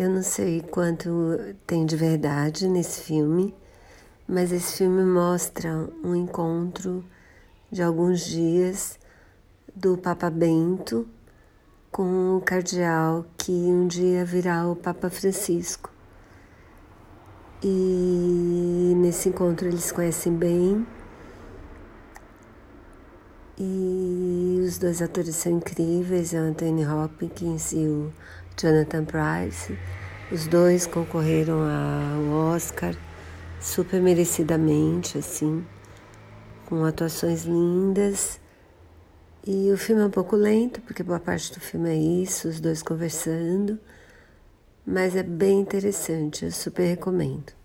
Eu não sei quanto tem de verdade nesse filme, mas esse filme mostra um encontro de alguns dias do Papa Bento com o cardeal que um dia virá o Papa Francisco. E nesse encontro eles se conhecem bem. E os dois atores são incríveis, é o Anthony Hopkins e o Jonathan Price. Os dois concorreram ao Oscar super merecidamente, assim, com atuações lindas. E o filme é um pouco lento, porque boa parte do filme é isso, os dois conversando, mas é bem interessante, eu super recomendo.